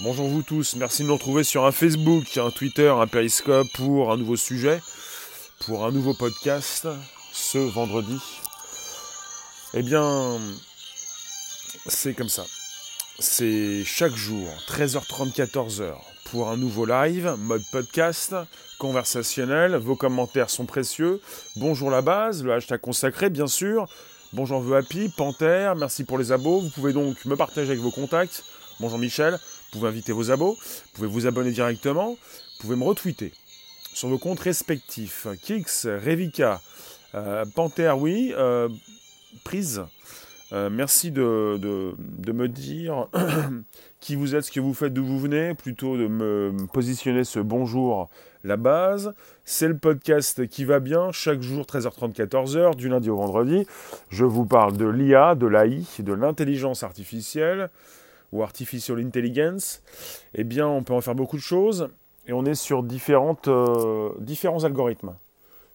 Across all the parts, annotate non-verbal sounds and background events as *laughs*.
Bonjour vous tous, merci de nous retrouver sur un Facebook, un Twitter, un Periscope pour un nouveau sujet, pour un nouveau podcast ce vendredi. Eh bien, c'est comme ça. C'est chaque jour, 13h30, 14h, pour un nouveau live, mode podcast, conversationnel. Vos commentaires sont précieux. Bonjour la base, le hashtag consacré, bien sûr. Bonjour The Happy, Panther, merci pour les abos. Vous pouvez donc me partager avec vos contacts. Bonjour Michel, inviter vos abos, vous pouvez vous abonner directement, vous pouvez me retweeter sur vos comptes respectifs. Kix, Revika, euh, Panther, oui, euh, Prise. Euh, merci de, de, me dire *coughs* qui vous êtes, ce que vous faites, d'où vous venez, plutôt de me positionner ce bonjour, la base. C'est le podcast qui va bien, chaque jour 13h30, 14h, du lundi au vendredi. Je vous parle de l'IA, de l'AI, de l'intelligence artificielle ou artificial intelligence, eh bien, on peut en faire beaucoup de choses et on est sur euh, différents algorithmes.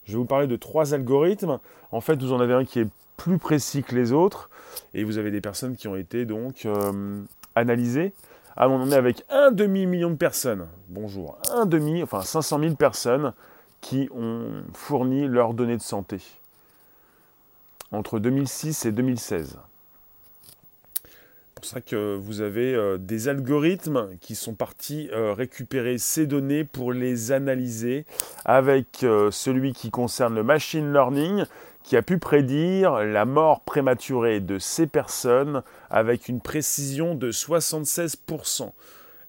Je vais vous parler de trois algorithmes. En fait, vous en avez un qui est plus précis que les autres et vous avez des personnes qui ont été donc euh, analysées. Ah, on en est avec un demi-million de personnes. Bonjour. Un demi, enfin 500 000 personnes qui ont fourni leurs données de santé entre 2006 et 2016 pour ça que vous avez euh, des algorithmes qui sont partis euh, récupérer ces données pour les analyser avec euh, celui qui concerne le machine learning qui a pu prédire la mort prématurée de ces personnes avec une précision de 76%.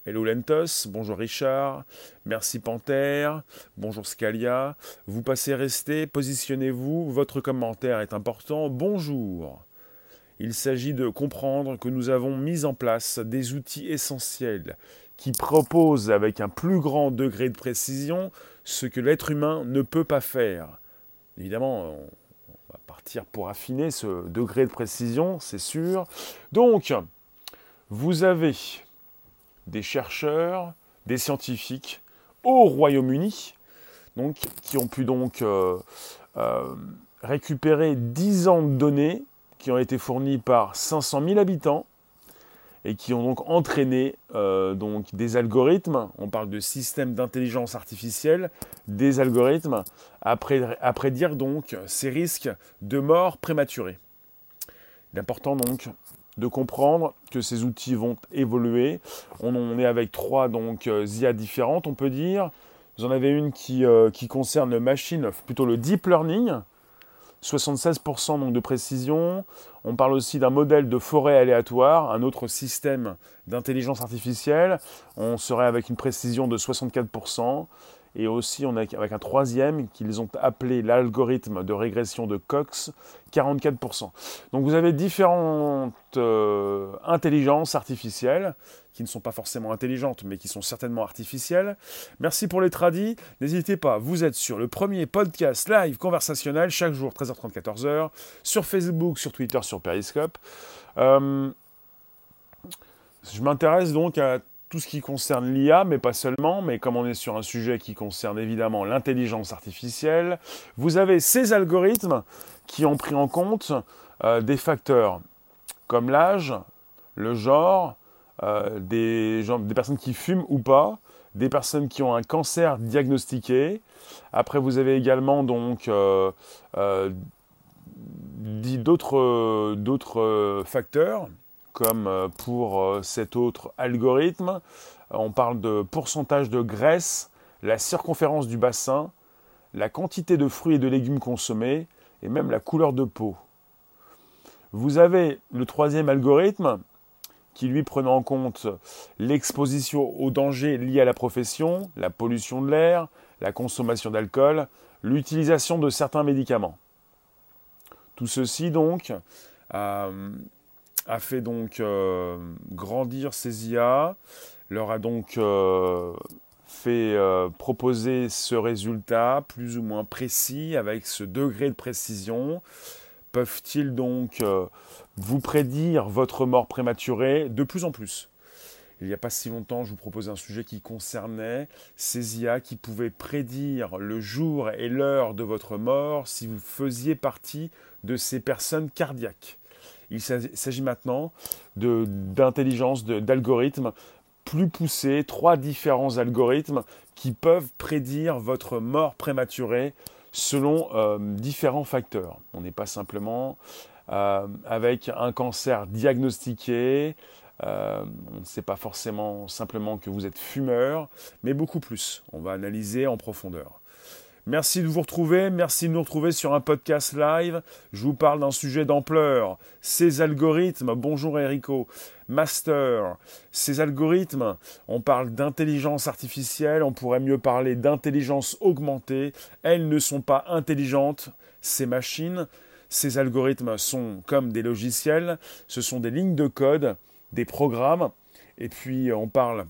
Hello Lentos, bonjour Richard, merci Panther, bonjour Scalia, vous passez rester, positionnez-vous, votre commentaire est important, bonjour. Il s'agit de comprendre que nous avons mis en place des outils essentiels qui proposent avec un plus grand degré de précision ce que l'être humain ne peut pas faire. Évidemment, on va partir pour affiner ce degré de précision, c'est sûr. Donc, vous avez des chercheurs, des scientifiques au Royaume-Uni, donc, qui ont pu donc euh, euh, récupérer 10 ans de données qui ont été fournis par 500 000 habitants et qui ont donc entraîné euh, donc des algorithmes, on parle de systèmes d'intelligence artificielle, des algorithmes à, prédire donc ces risques de mort prématurée. Il est important donc de comprendre que ces outils vont évoluer. On est avec trois donc euh, IA différentes, on peut dire. Vous en avez une qui, euh, qui concerne le machine, plutôt le deep learning, 76% donc de précision. On parle aussi d'un modèle de forêt aléatoire, un autre système d'intelligence artificielle. On serait avec une précision de 64%. Et aussi, on est avec un troisième qu'ils ont appelé l'algorithme de régression de Cox, 44%. Donc vous avez différentes euh, intelligences artificielles qui ne sont pas forcément intelligentes, mais qui sont certainement artificielles. Merci pour les tradis. N'hésitez pas, vous êtes sur le premier podcast live conversationnel chaque jour, 13h30, 14h, sur Facebook, sur Twitter, sur Periscope. Euh, je m'intéresse donc à tout ce qui concerne l'IA, mais pas seulement, mais comme on est sur un sujet qui concerne évidemment l'intelligence artificielle, vous avez ces algorithmes qui ont pris en compte euh, des facteurs comme l'âge, le genre, euh, des, des personnes qui fument ou pas, des personnes qui ont un cancer diagnostiqué. Après, vous avez également donc euh, euh, d'autres facteurs, comme pour cet autre algorithme. On parle de pourcentage de graisse, la circonférence du bassin, la quantité de fruits et de légumes consommés, et même la couleur de peau. Vous avez le troisième algorithme qui lui prenait en compte l'exposition aux dangers liés à la profession, la pollution de l'air, la consommation d'alcool, l'utilisation de certains médicaments. Tout ceci donc a, fait donc euh, grandir ces IA, leur a donc euh, fait euh, proposer ce résultat plus ou moins précis avec ce degré de précision. Peuvent-ils donc vous prédire votre mort prématurée de plus en plus? Il n'y a pas si longtemps, je vous proposais un sujet qui concernait ces IA qui pouvaient prédire le jour et l'heure de votre mort si vous faisiez partie de ces personnes cardiaques. Il s'agit maintenant d'intelligence, d'algorithmes plus poussés, trois différents algorithmes qui peuvent prédire votre mort prématurée selon euh, différents facteurs. On n'est pas simplement euh, avec un cancer diagnostiqué, euh, on ne sait pas forcément simplement que vous êtes fumeur, mais beaucoup plus. On va analyser en profondeur. Merci de vous retrouver, merci de nous retrouver sur un podcast live. Je vous parle d'un sujet d'ampleur. Ces algorithmes, bonjour Erico, master, ces algorithmes, on parle d'intelligence artificielle, on pourrait mieux parler d'intelligence augmentée. Elles ne sont pas intelligentes, ces machines. Ces algorithmes sont comme des logiciels, ce sont des lignes de code, des programmes, et puis on parle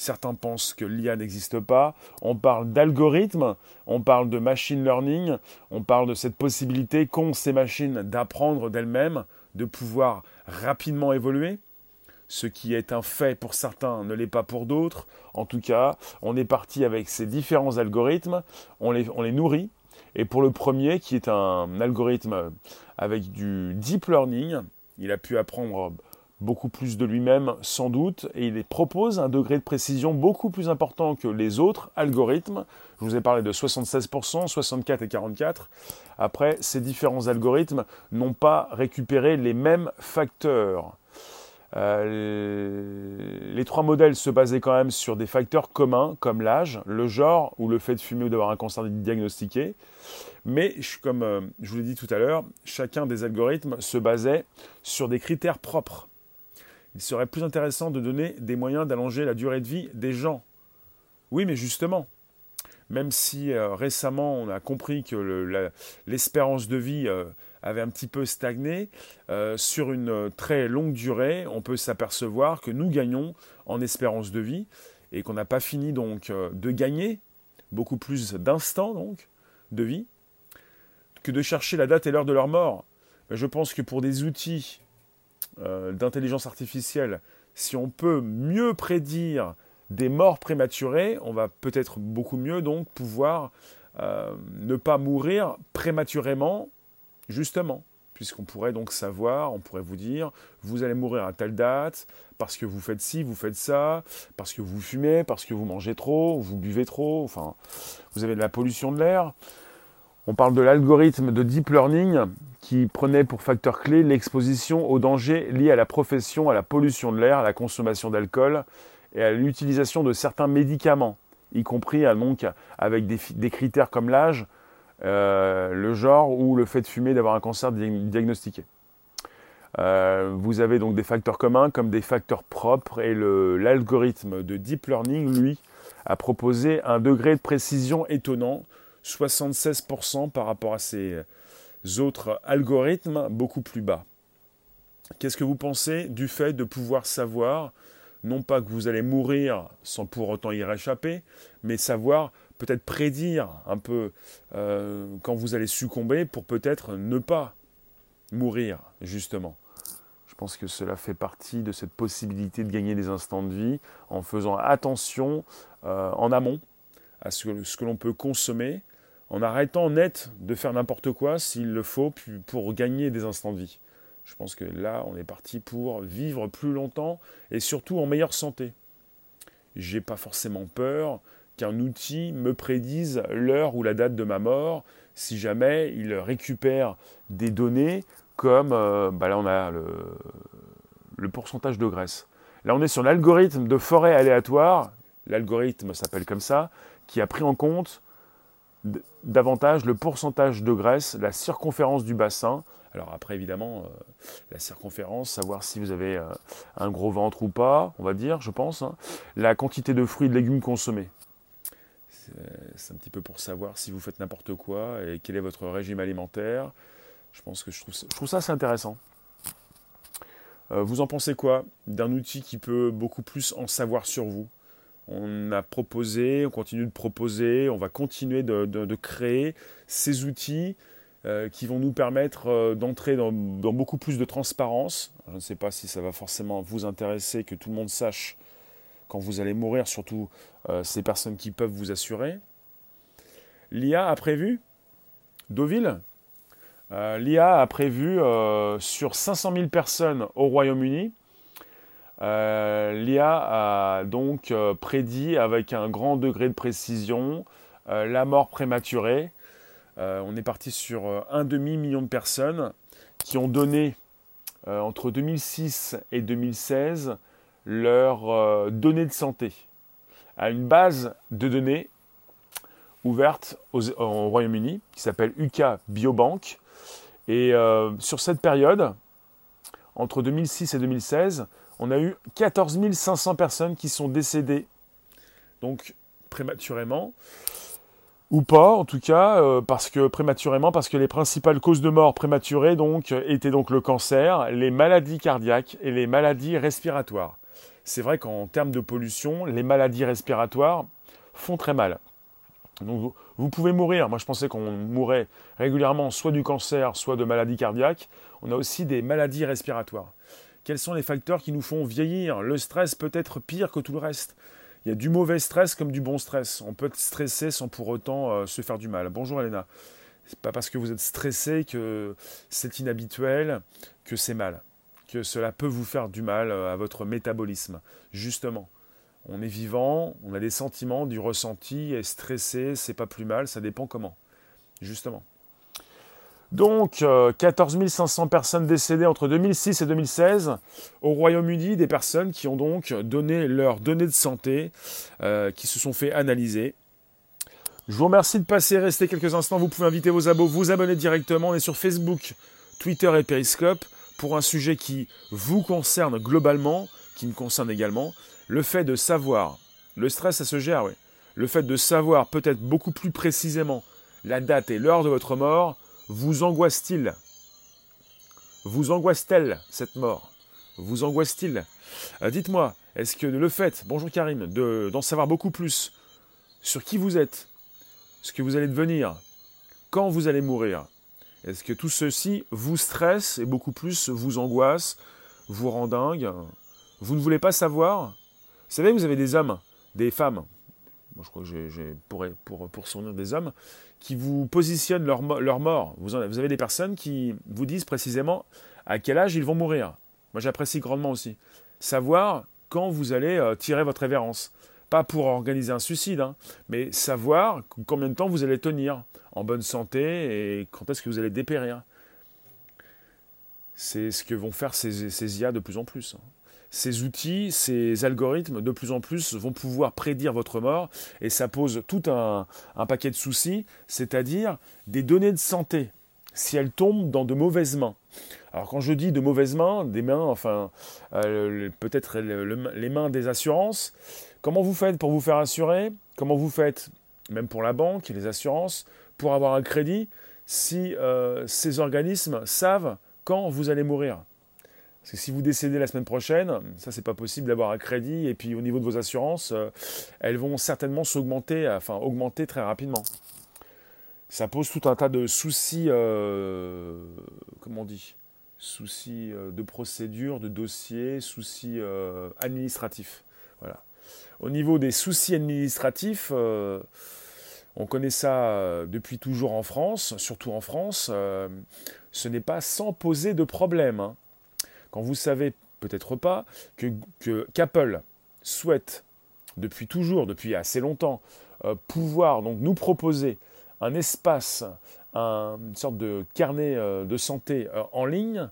Certains pensent que l'IA n'existe pas. On parle d'algorithmes, on parle de machine learning, on parle de cette possibilité qu'ont ces machines d'apprendre d'elles-mêmes, de pouvoir rapidement évoluer. Ce qui est un fait pour certains ne l'est pas pour d'autres. En tout cas, on est parti avec ces différents algorithmes, on les, on les nourrit. Et pour le premier, qui est un algorithme avec du deep learning, il a pu apprendre beaucoup plus de lui-même sans doute, et il propose un degré de précision beaucoup plus important que les autres algorithmes. Je vous ai parlé de 76%, 64 et 44. Après, ces différents algorithmes n'ont pas récupéré les mêmes facteurs. Euh, les trois modèles se basaient quand même sur des facteurs communs comme l'âge, le genre ou le fait de fumer ou d'avoir un cancer diagnostiqué. Mais comme euh, je vous l'ai dit tout à l'heure, chacun des algorithmes se basait sur des critères propres il serait plus intéressant de donner des moyens d'allonger la durée de vie des gens. Oui, mais justement, même si euh, récemment on a compris que l'espérance de vie euh, avait un petit peu stagné, euh, sur une très longue durée, on peut s'apercevoir que nous gagnons en espérance de vie et qu'on n'a pas fini donc de gagner beaucoup plus d'instants donc de vie que de chercher la date et l'heure de leur mort. Je pense que pour des outils d'intelligence artificielle, si on peut mieux prédire des morts prématurées, on va peut-être beaucoup mieux donc pouvoir euh, ne pas mourir prématurément, justement, puisqu'on pourrait donc savoir, on pourrait vous dire, vous allez mourir à telle date, parce que vous faites ci, vous faites ça, parce que vous fumez, parce que vous mangez trop, vous buvez trop, enfin, vous avez de la pollution de l'air. On parle de l'algorithme de deep learning qui prenait pour facteur clé l'exposition aux dangers liés à la profession, à la pollution de l'air, à la consommation d'alcool et à l'utilisation de certains médicaments, y compris donc, avec des, critères comme l'âge, euh, le genre ou le fait de fumer, d'avoir un cancer diagnostiqué. Euh, vous avez donc des facteurs communs comme des facteurs propres et l'algorithme de deep learning, lui, a proposé un degré de précision étonnant 76% par rapport à ces autres algorithmes beaucoup plus bas. Qu'est-ce que vous pensez du fait de pouvoir savoir, non pas que vous allez mourir sans pour autant y réchapper, mais savoir peut-être prédire un peu euh, quand vous allez succomber pour peut-être ne pas mourir, justement? Je pense que cela fait partie de cette possibilité de gagner des instants de vie en faisant attention euh, en amont à ce que l'on peut consommer en arrêtant net de faire n'importe quoi s'il le faut pour gagner des instants de vie. Je pense que là, on est parti pour vivre plus longtemps et surtout en meilleure santé. J'ai pas forcément peur qu'un outil me prédise l'heure ou la date de ma mort si jamais il récupère des données comme euh, bah là on a le, le pourcentage de graisse. Là on est sur l'algorithme de forêt aléatoire, l'algorithme s'appelle comme ça, qui a pris en compte davantage le pourcentage de graisse, la circonférence du bassin. Alors après, évidemment, euh, la circonférence, savoir si vous avez euh, un gros ventre ou pas, on va dire, je pense. Hein. La quantité de fruits et de légumes consommés. C'est un petit peu pour savoir si vous faites n'importe quoi et quel est votre régime alimentaire. Je pense que je trouve ça, assez intéressant. Euh, vous en pensez quoi d'un outil qui peut beaucoup plus en savoir sur vous? On a proposé, on continue de proposer, on va continuer de, créer ces outils euh, qui vont nous permettre euh, d'entrer dans, beaucoup plus de transparence. Je ne sais pas si ça va forcément vous intéresser, que tout le monde sache quand vous allez mourir, surtout euh, ces personnes qui peuvent vous assurer. L'IA a prévu, Deauville, l'IA a prévu sur 500 000 personnes au Royaume-Uni L'IA a donc prédit avec un grand degré de précision la mort prématurée. on est parti sur un demi-million de personnes qui ont donné entre 2006 et 2016 leurs données de santé à une base de données ouverte au Royaume-Uni qui s'appelle UK Biobank. Et euh, sur cette période, entre 2006 et 2016, on a eu 14 500 personnes qui sont décédées, donc prématurément, ou pas en tout cas, euh, parce que prématurément, parce que les principales causes de mort prématurées étaient le cancer, les maladies cardiaques et les maladies respiratoires. C'est vrai qu'en termes de pollution, les maladies respiratoires font très mal. Donc vous, pouvez mourir. Moi je pensais qu'on mourait régulièrement soit du cancer, soit de maladies cardiaques. On a aussi des maladies respiratoires. Quels sont les facteurs qui nous font vieillir? Le stress peut être pire que tout le reste. Il y a du mauvais stress comme du bon stress. On peut être stressé sans pour autant euh, se faire du mal. Bonjour Elena. C'est pas parce que vous êtes stressé que c'est inhabituel que c'est mal. Que cela peut vous faire du mal euh, à votre métabolisme. Justement on est vivant, on a des sentiments, du ressenti, et stressé, c'est pas plus mal, ça dépend comment, justement. Donc, 14 euh, 500 personnes décédées entre 2006 et 2016 au Royaume-Uni, des personnes qui ont donc donné leurs données de santé, euh, qui se sont fait analyser. Je vous remercie de passer, rester quelques instants. Vous pouvez inviter vos abos, vous abonner directement. On est sur Facebook, Twitter et Periscope pour un sujet qui vous concerne globalement, qui me concerne également. Le fait de savoir, le stress ça se gère, oui. Le fait de savoir peut-être beaucoup plus précisément la date et l'heure de votre mort vous angoisse-t-il? Vous angoisse-t-elle cette mort? Vous angoisse-t-il? Euh, Dites-moi, est-ce que le fait, bonjour Karim, d'en savoir beaucoup plus sur qui vous êtes, ce que vous allez devenir, quand vous allez mourir, est-ce que tout ceci vous stresse et beaucoup plus vous angoisse, vous rend dingue? Vous ne voulez pas savoir? Vous savez, vous avez des hommes, des femmes, moi je crois que j'ai pour, pour, pour des hommes, qui vous positionnent leur, mort. Vous, avez des personnes qui vous disent précisément à quel âge ils vont mourir. Moi j'apprécie grandement aussi. Savoir quand vous allez euh, tirer votre révérence. Pas pour organiser un suicide, hein, mais savoir combien de temps vous allez tenir en bonne santé et quand est-ce que vous allez dépérir. C'est ce que vont faire ces, ces IA de plus en plus. Hein ces outils, ces algorithmes, de plus en plus, vont pouvoir prédire votre mort, et ça pose tout un, paquet de soucis, c'est-à-dire des données de santé, si elles tombent dans de mauvaises mains. Alors quand je dis de mauvaises mains, des mains, enfin, euh, peut-être les mains des assurances, comment vous faites pour vous faire assurer? Comment vous faites, même pour la banque et les assurances, pour avoir un crédit, si euh, ces organismes savent quand vous allez mourir? Parce que si vous décédez la semaine prochaine, ça c'est pas possible d'avoir un crédit et puis au niveau de vos assurances, euh, elles vont certainement s'augmenter, enfin augmenter très rapidement. Ça pose tout un tas de soucis, euh, comment on dit, soucis euh, de procédure, de dossier, soucis administratifs. Voilà. Au niveau des soucis administratifs, on connaît ça depuis toujours en France, surtout en France. ce n'est pas sans poser de problème. Hein. Quand vous savez peut-être pas que, qu'Apple souhaite depuis toujours, depuis assez longtemps, euh, pouvoir donc nous proposer un espace, une sorte de carnet euh, de santé euh, en ligne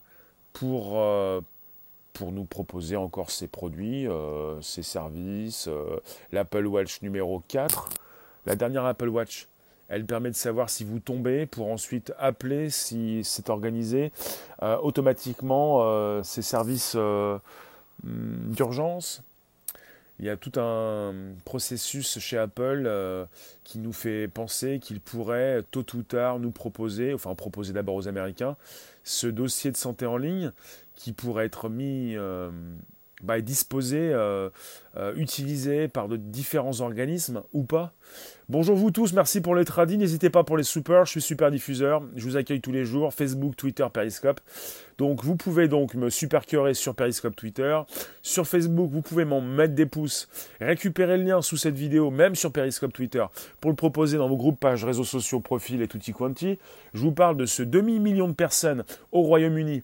pour, pour nous proposer encore ses produits, ses services, l'Apple Watch numéro 4, la dernière Apple Watch elle permet de savoir si vous tombez pour ensuite appeler si c'est organisé euh, automatiquement euh, ces services euh, hmm, d'urgence. Il y a tout un processus chez Apple qui nous fait penser qu'il pourrait tôt ou tard nous proposer, enfin proposer d'abord aux Américains, ce dossier de santé en ligne qui pourrait être mis bah, disposé, euh, euh, utilisé par de différents organismes ou pas. Bonjour vous tous, merci pour les tradis, n'hésitez pas pour les super, je suis super diffuseur, je vous accueille tous les jours, Facebook, Twitter, Periscope. Donc vous pouvez donc me supercurer sur Periscope, Twitter. Sur Facebook, vous pouvez m'en mettre des pouces, récupérer le lien sous cette vidéo, même sur Periscope, Twitter, pour le proposer dans vos groupes, pages, réseaux sociaux, profils et tutti quanti. Je vous parle de ce demi-million de personnes au Royaume-Uni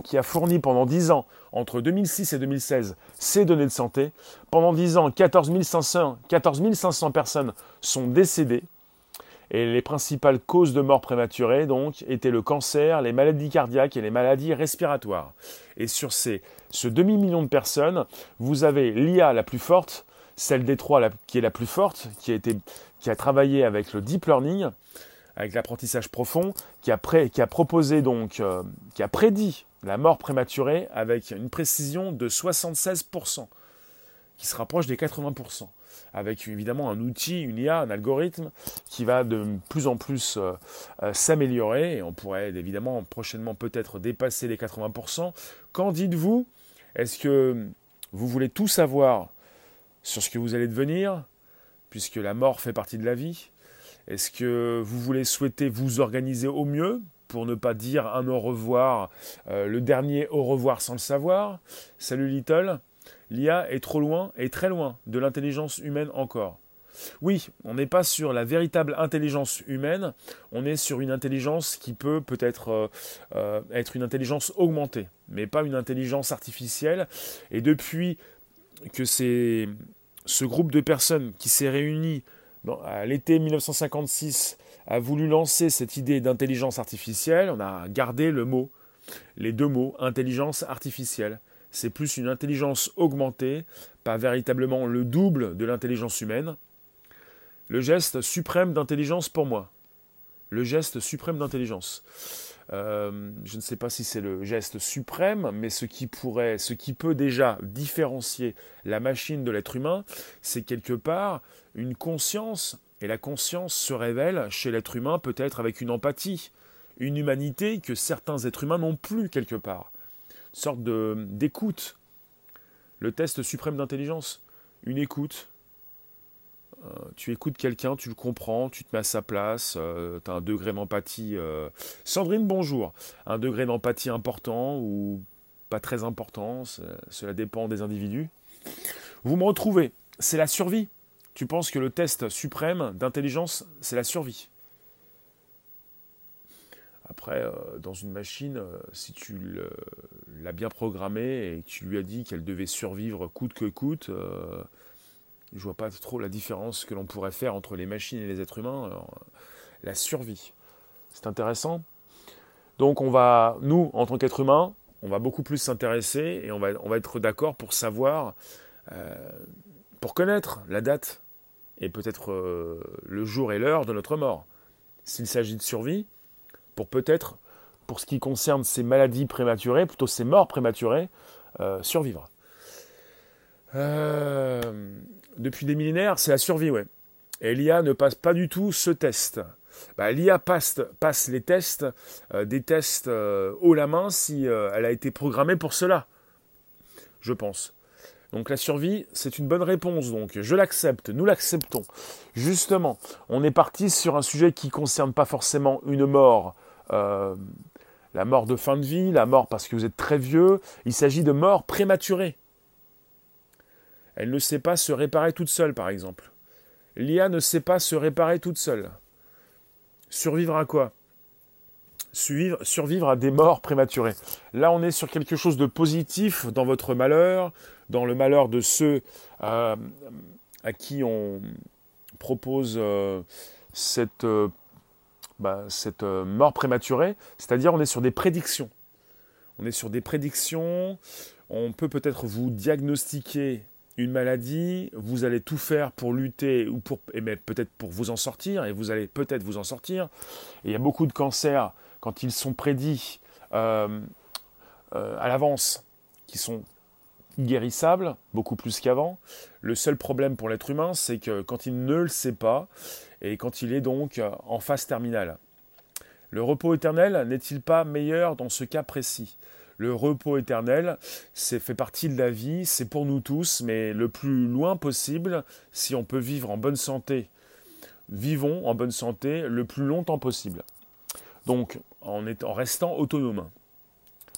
qui a fourni pendant 10 ans, entre 2006 et 2016, ces données de santé. Pendant 10 ans, 14 500, 14 500 personnes sont décédées. Et les principales causes de mort prématurée, donc, étaient le cancer, les maladies cardiaques et les maladies respiratoires. Et sur ces, ce demi-million de personnes, vous avez l'IA la plus forte, celle des trois qui est la plus forte, qui a, été, qui a travaillé avec le deep learning, avec l'apprentissage profond, qui a, proposé donc, euh, qui a prédit la mort prématurée avec une précision de 76%, qui se rapproche des 80% avec évidemment un outil, une IA, un algorithme qui va de plus en plus euh, euh, s'améliorer. Et on pourrait évidemment prochainement peut-être dépasser les 80%. Qu'en dites-vous? Est-ce que vous voulez tout savoir sur ce que vous allez devenir, puisque la mort fait partie de la vie? Est-ce que vous voulez souhaiter vous organiser au mieux? Pour ne pas dire un au revoir, euh, le dernier au revoir sans le savoir Salut Little l'IA est trop loin et très loin de l'intelligence humaine encore. Oui, on n'est pas sur la véritable intelligence humaine, on est sur une intelligence qui peut peut-être euh, euh, être une intelligence augmentée, mais pas une intelligence artificielle. Et depuis que c'est ce groupe de personnes qui s'est réuni à l'été 1956 a voulu lancer cette idée d'intelligence artificielle, on a gardé le mot, les deux mots, intelligence artificielle c'est plus une intelligence augmentée, pas véritablement le double de l'intelligence humaine. Le geste suprême d'intelligence pour moi. Le geste suprême d'intelligence. Euh, je ne sais pas si c'est le geste suprême, mais ce qui pourrait, ce qui peut déjà différencier la machine de l'être humain, c'est quelque part une conscience, et la conscience se révèle chez l'être humain peut-être avec une empathie, une humanité que certains êtres humains n'ont plus quelque part sorte d'écoute. Le test suprême d'intelligence, une écoute. Euh, tu écoutes quelqu'un, tu le comprends, tu te mets à sa place, euh, tu as un degré d'empathie. Euh, Sandrine, bonjour. Un degré d'empathie important ou pas très important, cela dépend des individus. Vous me retrouvez, c'est la survie. Tu penses que le test suprême d'intelligence, c'est la survie? Après, euh, dans une machine, euh, si tu l'as bien programmée et que tu lui as dit qu'elle devait survivre coûte que coûte, je euh, je vois pas trop la différence que l'on pourrait faire entre les machines et les êtres humains. la survie, c'est intéressant. Donc on va, nous, en tant qu'êtres humains, on va beaucoup plus s'intéresser et on va être d'accord pour savoir, pour connaître la date et peut-être le jour et l'heure de notre mort. S'il s'agit de survie, pour peut-être, pour ce qui concerne ces maladies prématurées, plutôt ces morts prématurées, euh, survivre. Euh, depuis des millénaires, c'est la survie, ouais. Et l'IA ne passe pas du tout ce test. Bah, L'IA passe, passe, les tests, euh, des tests haut la main si elle a été programmée pour cela, je pense. Donc la survie, c'est une bonne réponse, donc je l'accepte, nous l'acceptons. Justement, on est parti sur un sujet qui ne concerne pas forcément une mort euh, la mort de fin de vie, la mort parce que vous êtes très vieux. Il s'agit de mort prématurée. Elle ne sait pas se réparer toute seule, par exemple. L'IA ne sait pas se réparer toute seule. Survivre à quoi? Survivre à des morts prématurées. Là, on est sur quelque chose de positif dans votre malheur, dans le malheur de ceux euh, à qui on propose euh, cette bah, cette euh, mort prématurée, c'est-à-dire on est sur des prédictions. On est sur des prédictions, on peut peut-être vous diagnostiquer une maladie, vous allez tout faire pour lutter ou pour peut-être pour vous en sortir et vous allez peut-être vous en sortir. Et il y a beaucoup de cancers quand ils sont prédits euh, euh, à l'avance, qui sont guérissables, beaucoup plus qu'avant. Le seul problème pour l'être humain, c'est que quand il ne le sait pas, et quand il est donc en phase terminale. Le repos éternel n'est-il pas meilleur dans ce cas précis? Le repos éternel, c'est fait partie de la vie, c'est pour nous tous, mais le plus loin possible, si on peut vivre en bonne santé, vivons en bonne santé le plus longtemps possible. Donc, en, restant autonome.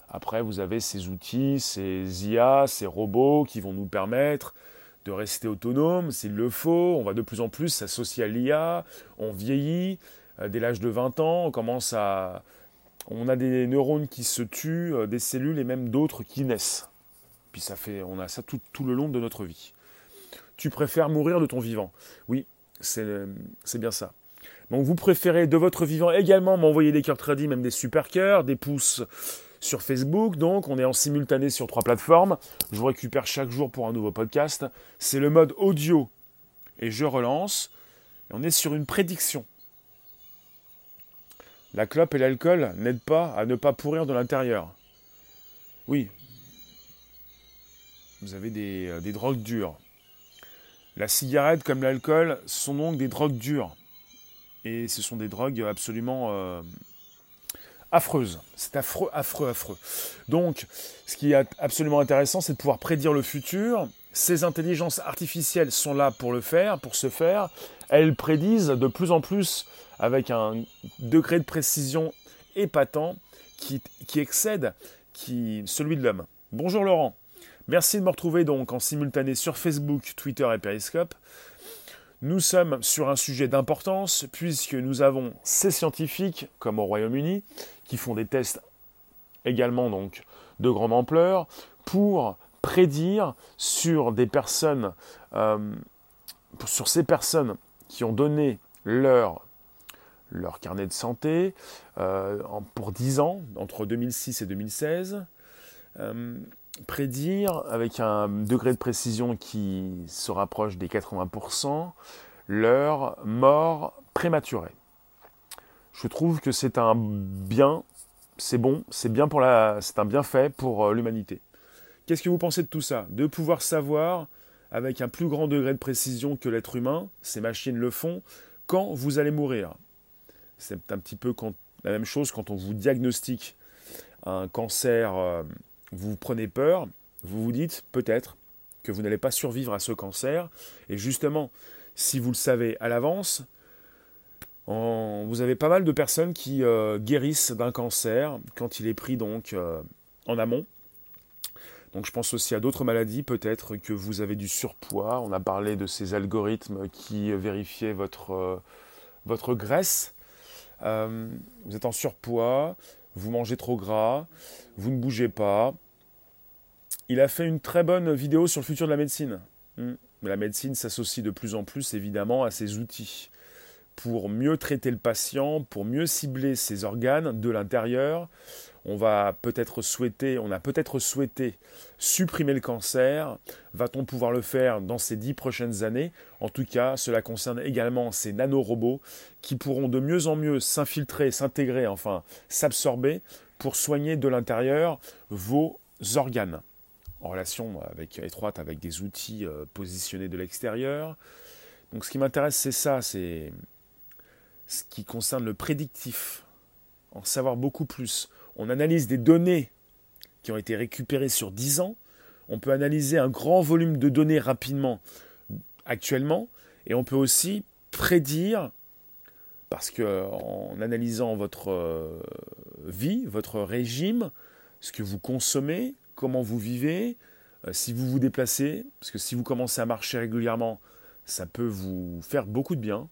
Après, vous avez ces outils, ces IA, ces robots qui vont nous permettre de rester autonome s'il le faut. On va de plus en plus s'associer à l'IA, on vieillit. Euh, dès l'âge de 20 ans, on commence à, on a des neurones qui se tuent, des cellules et même d'autres qui naissent. Puis ça fait, on a ça tout, tout le long de notre vie. Tu préfères mourir de ton vivant? Oui, c'est bien ça. Donc vous préférez de votre vivant également m'envoyer des cœurs tradis, même des super cœurs, des pouces sur Facebook. Donc on est en simultané sur trois plateformes. Je vous récupère chaque jour pour un nouveau podcast. C'est le mode audio. Et je relance. on est sur une prédiction. La clope et l'alcool n'aident pas à ne pas pourrir de l'intérieur. Oui. Vous avez des, euh, des drogues dures. La cigarette comme l'alcool sont donc des drogues dures. Et ce sont des drogues absolument euh, affreuses. C'est affreux, affreux, affreux. Donc, ce qui est absolument intéressant, c'est de pouvoir prédire le futur. Ces intelligences artificielles sont là pour le faire, pour se faire. Elles prédisent de plus en plus avec un degré de précision épatant qui, qui excède qui, celui de l'homme. Bonjour Laurent. Merci de me retrouver donc en simultané sur Facebook, Twitter et Periscope. Nous sommes sur un sujet d'importance puisque nous avons ces scientifiques, comme au Royaume-Uni, qui font des tests également donc de grande ampleur pour prédire sur des personnes, euh, sur ces personnes qui ont donné leur, leur carnet de santé euh, pour 10 ans, entre 2006 et 2016 prédire avec un degré de précision qui se rapproche des 80% leur mort prématurée. Je trouve que c'est un bien, c'est bon, c'est bien pour la, c'est un bienfait pour euh, l'humanité. Qu'est-ce que vous pensez de tout ça? De pouvoir savoir avec un plus grand degré de précision que l'être humain, ces machines le font, quand vous allez mourir? C'est un petit peu la même chose quand on vous diagnostique un cancer euh, vous prenez peur, vous vous dites peut-être que vous n'allez pas survivre à ce cancer. Et justement, si vous le savez à l'avance, vous avez pas mal de personnes qui euh, guérissent d'un cancer quand il est pris donc euh, en amont. Donc je pense aussi à d'autres maladies, peut-être que vous avez du surpoids. On a parlé de ces algorithmes qui vérifiaient votre, euh, votre graisse. vous êtes en surpoids, vous mangez trop gras, vous ne bougez pas, il a fait une très bonne vidéo sur le futur de la médecine. Hmm. La médecine s'associe de plus en plus évidemment à ces outils pour mieux traiter le patient, pour mieux cibler ses organes de l'intérieur. On va peut-être souhaiter, on a peut-être souhaité supprimer le cancer. Va-t-on pouvoir le faire dans ces dix prochaines années? En tout cas, cela concerne également ces nanorobots qui pourront de mieux en mieux s'infiltrer, s'intégrer, enfin s'absorber pour soigner de l'intérieur vos organes en relation avec, étroite avec des outils euh, positionnés de l'extérieur. Donc ce qui m'intéresse, c'est ça, c'est ce qui concerne le prédictif, en savoir beaucoup plus. On analyse des données qui ont été récupérées sur 10 ans, on peut analyser un grand volume de données rapidement actuellement, et on peut aussi prédire, parce que en analysant votre euh, vie, votre régime, ce que vous consommez, comment vous vivez, euh, si vous vous déplacez, parce que si vous commencez à marcher régulièrement, ça peut vous faire beaucoup de bien.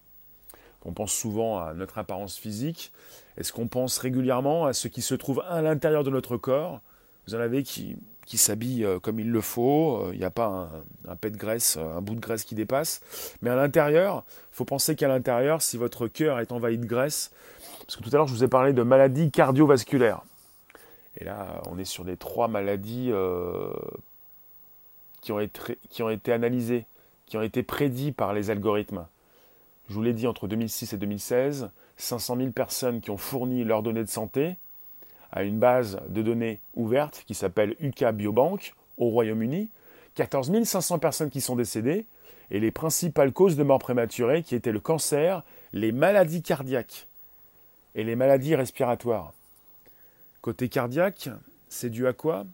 On pense souvent à notre apparence physique. Est-ce qu'on pense régulièrement à ce qui se trouve à l'intérieur de notre corps? Vous en avez qui, qui s'habillent euh, comme il le faut, il n'y a pas un, un, pet de graisse, un bout de graisse qui dépasse. Mais à l'intérieur, il faut penser qu'à l'intérieur, si votre cœur est envahi de graisse, parce que tout à l'heure je vous ai parlé de maladies cardiovasculaires. Et là, on est sur des trois maladies euh, qui, ont été, qui ont été analysées, qui ont été prédites par les algorithmes. Je vous l'ai dit, entre 2006 et 2016, 500 000 personnes qui ont fourni leurs données de santé à une base de données ouverte qui s'appelle UK Biobank au Royaume-Uni, 14 500 personnes qui sont décédées, et les principales causes de mort prématurée qui étaient le cancer, les maladies cardiaques et les maladies respiratoires. Côté cardiaque, c'est dû à quoi?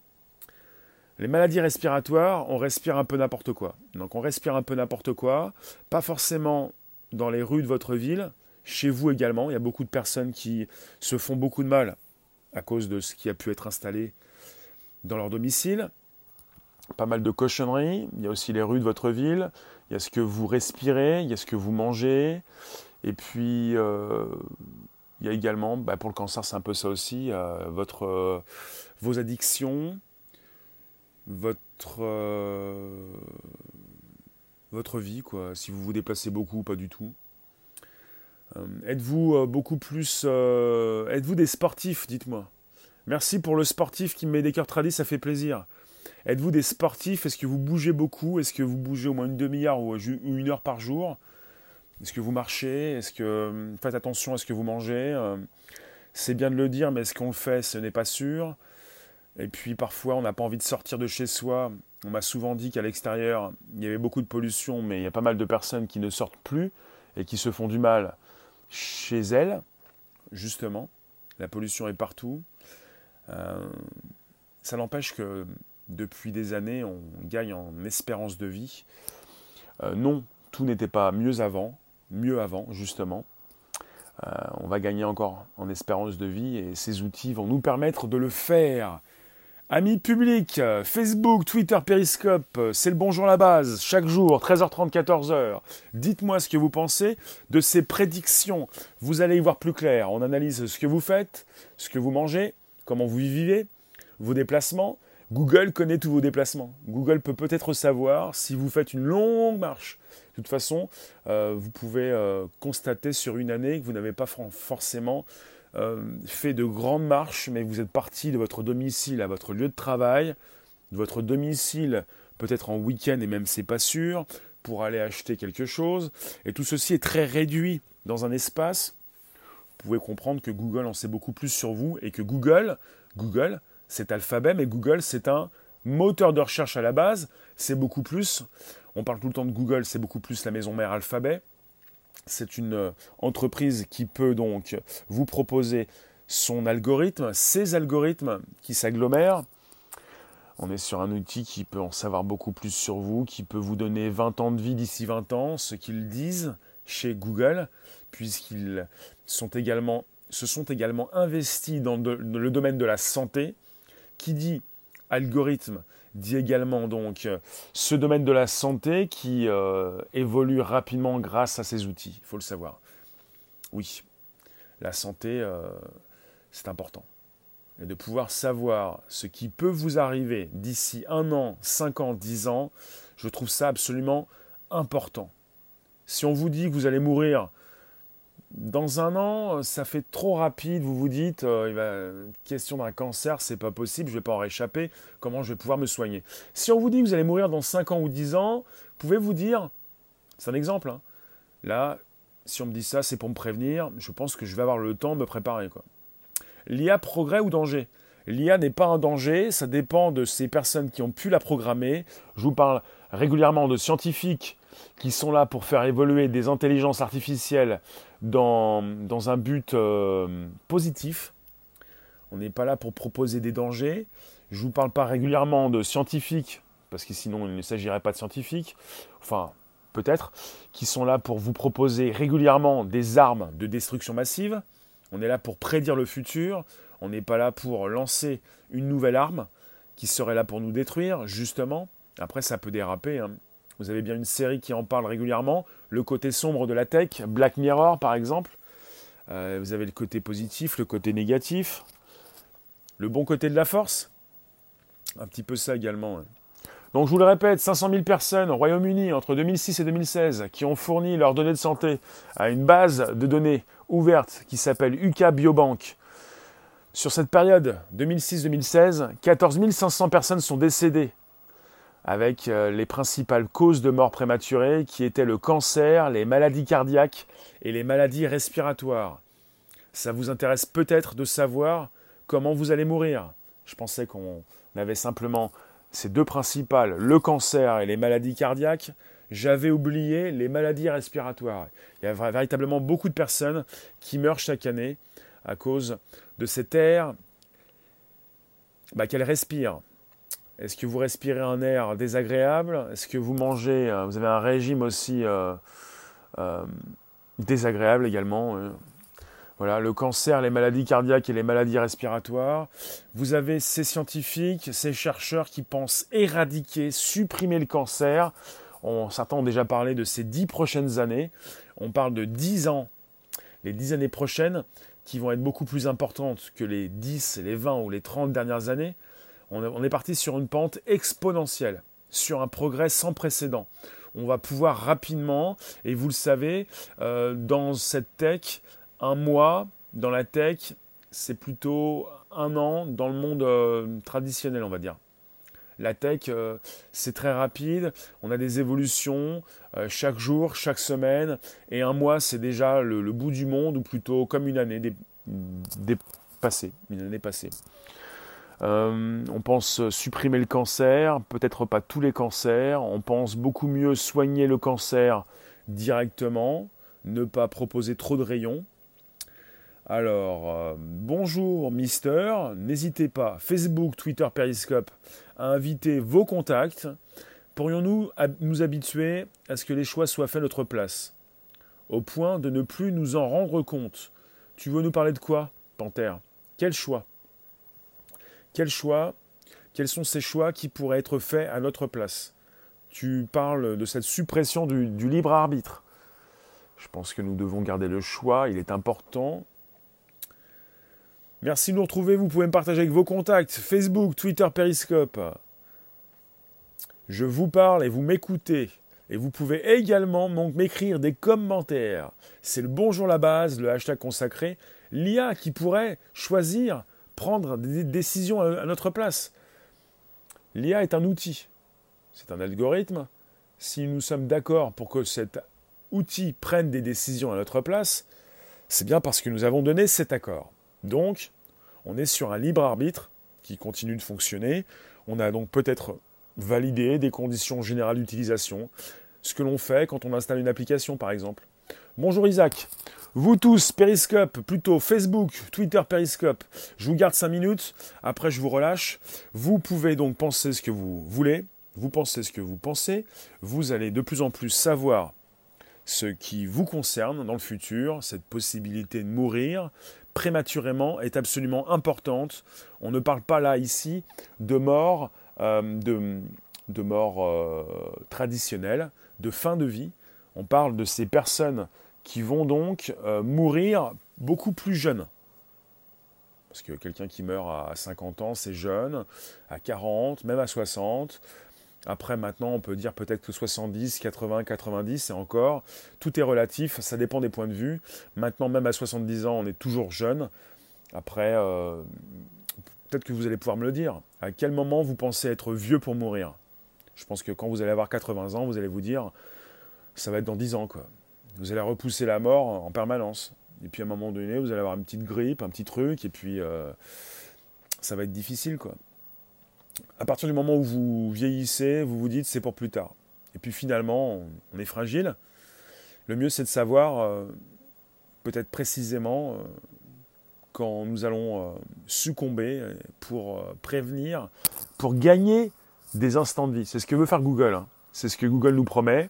Les maladies respiratoires, on respire un peu n'importe quoi. Donc on respire un peu n'importe quoi, pas forcément dans les rues de votre ville, chez vous également. Il y a beaucoup de personnes qui se font beaucoup de mal à cause de ce qui a pu être installé dans leur domicile. Pas mal de cochonneries. Il y a aussi les rues de votre ville. Il y a ce que vous respirez, il y a ce que vous mangez. Et puis, euh, Il y a également, bah, pour le cancer, c'est un peu ça aussi, euh, votre, euh, vos addictions, votre, votre vie, quoi. Si vous vous déplacez beaucoup, pas du tout. êtes-vous beaucoup plus, êtes-vous des sportifs, dites-moi? Merci pour le sportif qui me met des cœurs tradis, ça fait plaisir. Êtes-vous des sportifs? Est-ce que vous bougez beaucoup? Est-ce que vous bougez au moins une demi-heure ou une heure par jour? Est-ce que vous marchez? Est-ce que faites attention à ce que vous mangez? Euh, C'est bien de le dire, mais est-ce qu'on fait? Ce n'est pas sûr. Et puis parfois, on n'a pas envie de sortir de chez soi. On m'a souvent dit qu'à l'extérieur, il y avait beaucoup de pollution, mais il y a pas mal de personnes qui ne sortent plus et qui se font du mal chez elles, justement. La pollution est partout. Euh, ça n'empêche que depuis des années, on gagne en espérance de vie. Euh, non, tout n'était pas mieux avant, mieux avant justement. Euh, on va gagner encore en espérance de vie et ces outils vont nous permettre de le faire. Amis publics, Facebook, Twitter, Periscope, c'est le bonjour à la base, chaque jour, 13h30, 14h. Dites-moi ce que vous pensez de ces prédictions. Vous allez y voir plus clair. On analyse ce que vous faites, ce que vous mangez, comment vous vivez, vos déplacements, Google connaît tous vos déplacements. Google peut peut-être savoir si vous faites une longue marche. De toute façon, euh, vous pouvez euh, constater sur une année que vous n'avez pas forcément euh, fait de grandes marches, mais vous êtes parti de votre domicile à votre lieu de travail, de votre domicile peut-être en week-end et même c'est pas sûr, pour aller acheter quelque chose. Et tout ceci est très réduit dans un espace. Vous pouvez comprendre que Google en sait beaucoup plus sur vous et que Google, Google c'est Alphabet, mais Google, c'est un moteur de recherche à la base. C'est beaucoup plus, on parle tout le temps de Google, c'est beaucoup plus la maison mère Alphabet. C'est une euh, entreprise qui peut donc vous proposer son algorithme, ses algorithmes qui s'agglomèrent. On est sur un outil qui peut en savoir beaucoup plus sur vous, qui peut vous donner 20 ans de vie d'ici 20 ans, ce qu'ils disent chez Google, puisqu'ils se sont également investis dans le domaine de la santé. Qui dit algorithme dit également donc ce domaine de la santé qui euh, évolue rapidement grâce à ces outils, il faut le savoir. Oui, la santé, euh, c'est important. Et de pouvoir savoir ce qui peut vous arriver d'ici un an, cinq ans, dix ans, je trouve ça absolument important. Si on vous dit que vous allez mourir dans un an, ça fait trop rapide. Vous vous dites, euh, question d'un cancer, c'est pas possible, je vais pas en réchapper. Comment je vais pouvoir me soigner? Si on vous dit que vous allez mourir dans 5 ans ou 10 ans, pouvez-vous dire, c'est un exemple. Hein. Là, si on me dit ça, c'est pour me prévenir. Je pense que je vais avoir le temps de me préparer. L'IA progrès ou danger? L'IA n'est pas un danger, ça dépend de ces personnes qui ont pu la programmer. Je vous parle régulièrement de scientifiques qui sont là pour faire évoluer des intelligences artificielles dans, un but euh, positif. On n'est pas là pour proposer des dangers. Je ne vous parle pas régulièrement de scientifiques, parce que sinon il ne s'agirait pas de scientifiques, enfin peut-être, qui sont là pour vous proposer régulièrement des armes de destruction massive. On est là pour prédire le futur. On n'est pas là pour lancer une nouvelle arme qui serait là pour nous détruire, justement. Après, ça peut déraper. Hein. Vous avez bien une série qui en parle régulièrement. Le côté sombre de la tech, Black Mirror par exemple. Euh, vous avez le côté positif, le côté négatif. Le bon côté de la force. Un petit peu ça également. Donc je vous le répète, 500 000 personnes au Royaume-Uni entre 2006 et 2016 qui ont fourni leurs données de santé à une base de données ouverte qui s'appelle UK Biobank. Sur cette période 2006-2016, 14 500 personnes sont décédées avec euh, les principales causes de mort prématurée qui étaient le cancer, les maladies cardiaques et les maladies respiratoires. Ça vous intéresse peut-être de savoir comment vous allez mourir. Je pensais qu'on avait simplement ces deux principales, le cancer et les maladies cardiaques. J'avais oublié les maladies respiratoires. Il y a véritablement beaucoup de personnes qui meurent chaque année à cause de cet air bah, qu'elles respirent. Est-ce que vous respirez un air désagréable? Est-ce que vous mangez, euh, vous avez un régime aussi euh, euh, désagréable également Voilà, le cancer, les maladies cardiaques et les maladies respiratoires. Vous avez ces scientifiques, ces chercheurs qui pensent éradiquer, supprimer le cancer. On, certains ont déjà parlé de ces dix prochaines années. On parle de dix ans, les dix années prochaines, qui vont être beaucoup plus importantes que les 10, les 20 ou les 30 dernières années, on est parti sur une pente exponentielle, sur un progrès sans précédent. On va pouvoir rapidement, et vous le savez, euh, dans cette tech, un mois dans la tech, c'est plutôt un an dans le monde euh, traditionnel, on va dire. La tech, euh, c'est très rapide. On a des évolutions chaque jour, chaque semaine. Et un mois, c'est déjà le, bout du monde, ou plutôt comme une année dépassée. Une année passée. Euh, on pense supprimer le cancer, peut-être pas tous les cancers. On pense beaucoup mieux soigner le cancer directement, ne pas proposer trop de rayons. Alors, euh, bonjour Mister, n'hésitez pas, Facebook, Twitter, Periscope, à inviter vos contacts. Pourrions-nous nous habituer à ce que les choix soient faits à notre place? Au point de ne plus nous en rendre compte. Tu veux nous parler de quoi, Panthère? Quel choix? Quels choix, quels sont ces choix qui pourraient être faits à notre place? Tu parles de cette suppression du, libre arbitre. Je pense que nous devons garder le choix, il est important. Merci de nous retrouver, vous pouvez me partager avec vos contacts, Facebook, Twitter, Periscope. Je vous parle et vous m'écoutez. Et vous pouvez également m'écrire des commentaires. C'est le bonjour la base, le hashtag consacré. L'IA qui pourrait choisir prendre des décisions à notre place. L'IA est un outil, c'est un algorithme. Si nous sommes d'accord pour que cet outil prenne des décisions à notre place, c'est bien parce que nous avons donné cet accord. Donc, on est sur un libre arbitre qui continue de fonctionner. On a donc peut-être validé des conditions générales d'utilisation, ce que l'on fait quand on installe une application par exemple. Bonjour Isaac, vous tous, Periscope, plutôt Facebook, Twitter, Periscope, je vous garde 5 minutes, après je vous relâche. Vous pouvez donc penser ce que vous voulez, vous pensez ce que vous pensez, vous allez de plus en plus savoir ce qui vous concerne dans le futur, cette possibilité de mourir prématurément est absolument importante. On ne parle pas là ici de mort, euh, euh, traditionnelle, de fin de vie. On parle de ces personnes qui vont donc euh, mourir beaucoup plus jeunes. Parce que quelqu'un qui meurt à 50 ans, c'est jeune, à 40, même à 60. Après, maintenant, on peut dire peut-être que 70, 80, 90, et encore, tout est relatif, ça dépend des points de vue. Maintenant, même à 70 ans, on est toujours jeune. Après, euh, peut-être que vous allez pouvoir me le dire. À quel moment vous pensez être vieux pour mourir? Je pense que quand vous allez avoir 80 ans, vous allez vous dire, ça va être dans 10 ans, quoi vous allez repousser la mort en permanence. Et puis à un moment donné, vous allez avoir une petite grippe, un petit truc, et puis euh, ça va être difficile, quoi. À partir du moment où vous vieillissez, vous vous dites c'est pour plus tard. Et puis finalement, on est fragile. Le mieux, c'est de savoir, euh, peut-être précisément, euh, quand nous allons succomber pour prévenir, pour gagner des instants de vie. C'est ce que veut faire Google. Hein. C'est ce que Google nous promet.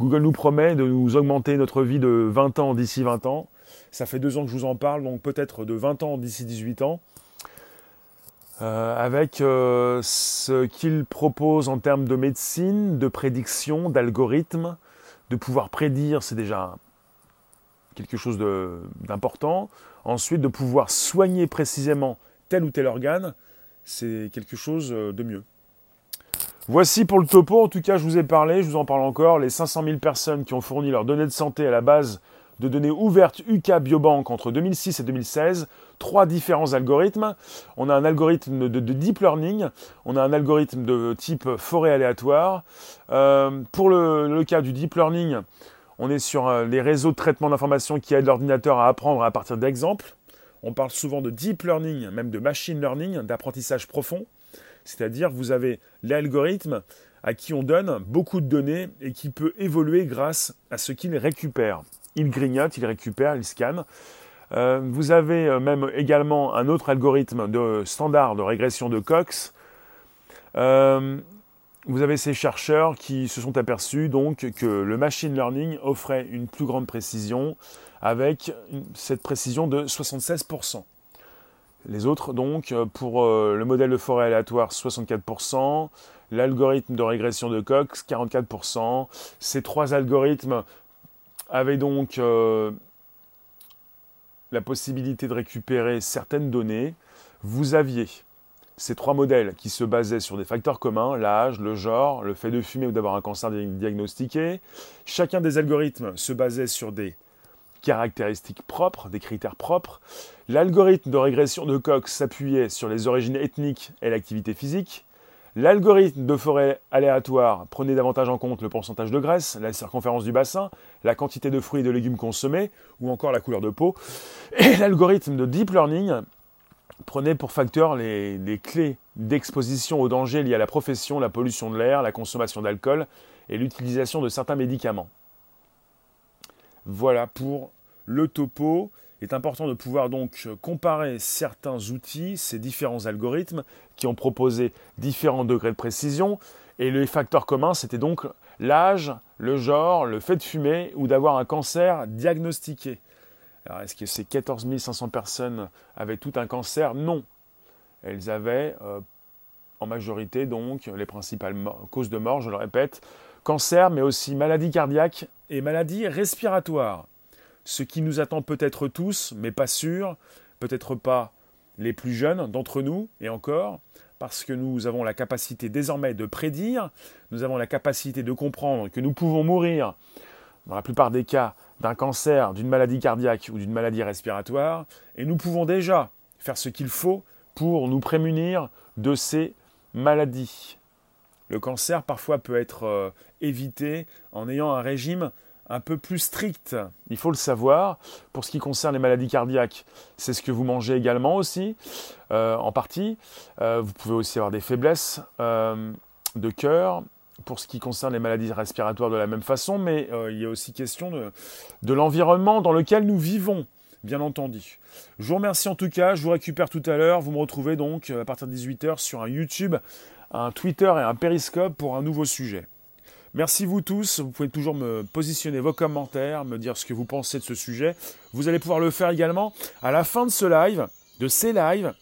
Google nous promet de nous augmenter notre vie de 20 ans d'ici 20 ans. Ça fait deux ans que je vous en parle, donc peut-être de 20 ans d'ici 18 ans. Euh, avec euh, ce qu'il propose en termes de médecine, de prédiction, d'algorithme, de pouvoir prédire, c'est déjà quelque chose d'important. Ensuite, de pouvoir soigner précisément tel ou tel organe, c'est quelque chose de mieux. Voici pour le topo, en tout cas je vous ai parlé, je vous en parle encore, les 500 000 personnes qui ont fourni leurs données de santé à la base de données ouvertes UK Biobank entre 2006 et 2016, trois différents algorithmes. On a un algorithme de, deep learning, on a un algorithme de type forêt aléatoire. Euh, pour le, cas du deep learning, on est sur euh, les réseaux de traitement d'information qui aident l'ordinateur à apprendre à partir d'exemples. On parle souvent de deep learning, même de machine learning, d'apprentissage profond. C'est-à-dire vous avez l'algorithme à qui on donne beaucoup de données et qui peut évoluer grâce à ce qu'il récupère. Il grignote, il récupère, il scanne. Euh, vous avez euh, même également un autre algorithme de standard de régression de Cox. Euh, vous avez ces chercheurs qui se sont aperçus donc que le machine learning offrait une plus grande précision avec cette précision de 76%. Les autres, donc, euh, pour euh, le modèle de forêt aléatoire, 64%, l'algorithme de régression de Cox, 44%. Ces trois algorithmes avaient donc euh, la possibilité de récupérer certaines données, vous aviez ces trois modèles qui se basaient sur des facteurs communs, l'âge, le genre, le fait de fumer ou d'avoir un cancer diagnostiqué. Chacun des algorithmes se basait sur des caractéristiques propres, des critères propres. L'algorithme de régression de Cox s'appuyait sur les origines ethniques et l'activité physique. L'algorithme de forêt aléatoire prenait davantage en compte le pourcentage de graisse, la circonférence du bassin, la quantité de fruits et de légumes consommés, ou encore la couleur de peau. Et *laughs* l'algorithme de deep learning prenait pour facteur les, les clés d'exposition aux dangers liés à la profession, la pollution de l'air, la consommation d'alcool et l'utilisation de certains médicaments. Voilà pour le topo. Il est important de pouvoir donc comparer certains outils, ces différents algorithmes qui ont proposé différents degrés de précision. Et les facteurs communs, c'était donc l'âge, le genre, le fait de fumer ou d'avoir un cancer diagnostiqué. Alors, est-ce que ces 14 500 personnes avaient tout un cancer? Non. Elles avaient, euh, en majorité, donc, les principales causes de mort, je le répète, cancer, mais aussi maladie cardiaque et maladie respiratoire. Ce qui nous attend peut-être tous, mais pas sûr, peut-être pas les plus jeunes d'entre nous, et encore, parce que nous avons la capacité désormais de prédire, nous avons la capacité de comprendre que nous pouvons mourir, dans la plupart des cas, d'un cancer, d'une maladie cardiaque ou d'une maladie respiratoire, et nous pouvons déjà faire ce qu'il faut pour nous prémunir de ces maladies. Le cancer parfois peut être euh, évité en ayant un régime un peu plus strict. Il faut le savoir. Pour ce qui concerne les maladies cardiaques, c'est ce que vous mangez également aussi, euh, en partie. Euh, vous pouvez aussi avoir des faiblesses de cœur. Pour ce qui concerne les maladies respiratoires de la même façon, mais il y a aussi question de, de l'environnement dans lequel nous vivons bien entendu. Je vous remercie en tout cas, je vous récupère tout à l'heure, vous me retrouvez donc à partir de 18h sur un YouTube un Twitter et un Periscope pour un nouveau sujet. Merci vous tous, vous pouvez toujours me positionner vos commentaires, me dire ce que vous pensez de ce sujet. Vous allez pouvoir le faire également à la fin de ce live, de ces lives,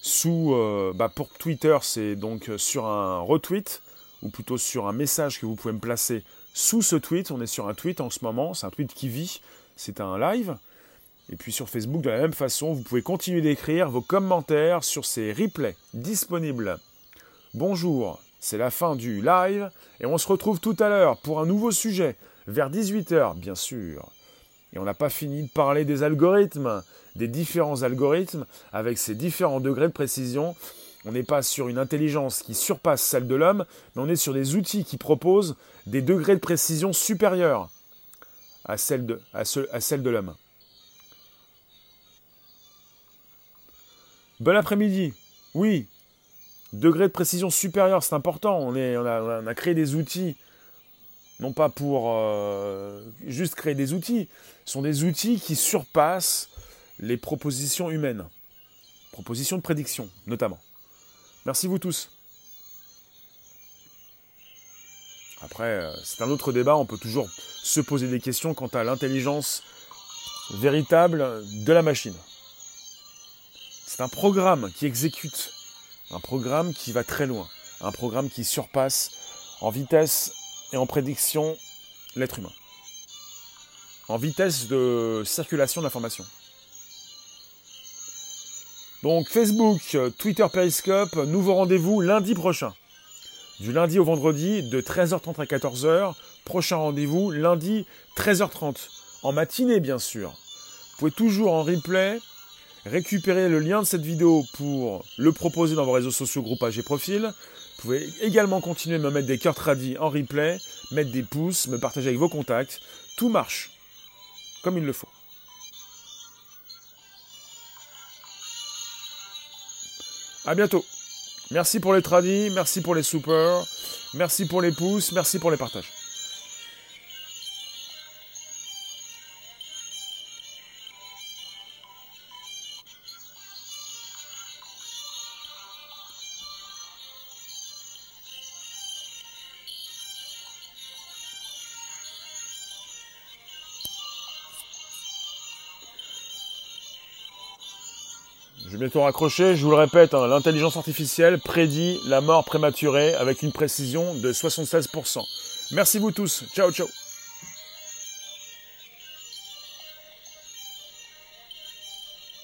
sous, euh, bah, pour Twitter, c'est donc sur un retweet, ou plutôt sur un message que vous pouvez me placer sous ce tweet. On est sur un tweet en ce moment, c'est un tweet qui vit, c'est un live. Et puis sur Facebook, de la même façon, vous pouvez continuer d'écrire vos commentaires sur ces replays disponibles. Bonjour, c'est la fin du live et on se retrouve tout à l'heure pour un nouveau sujet, vers 18h bien sûr. Et on n'a pas fini de parler des algorithmes, des différents algorithmes avec ces différents degrés de précision. On n'est pas sur une intelligence qui surpasse celle de l'homme, mais on est sur des outils qui proposent des degrés de précision supérieurs à celle de, à de l'homme. Bon après-midi. Oui, degré de précision supérieur, c'est important. On, a, créé des outils, non pas pour euh, juste créer des outils, ce sont des outils qui surpassent les propositions humaines. Propositions de prédiction, notamment. Merci vous tous. Après, euh, c'est un autre débat, on peut toujours se poser des questions quant à l'intelligence véritable de la machine. C'est un programme qui exécute, un programme qui va très loin, un programme qui surpasse en vitesse et en prédiction l'être humain, en vitesse de circulation d'informations. Donc Facebook, Twitter, Periscope, nouveau rendez-vous lundi prochain. Du lundi au vendredi de 13h30 à 14h. Prochain rendez-vous lundi 13h30. En matinée bien sûr. Vous pouvez toujours en replay récupérer le lien de cette vidéo pour le proposer dans vos réseaux sociaux, groupages et profils. Vous pouvez également continuer de me mettre des cœurs tradis en replay, mettre des pouces, me partager avec vos contacts. Tout marche comme il le faut. A bientôt. Merci pour les tradis, merci pour les super, merci pour les pouces, merci pour les partages. Bientôt raccrocher, je vous le répète, hein, l'intelligence artificielle prédit la mort prématurée avec une précision de 76%. Merci vous tous, ciao ciao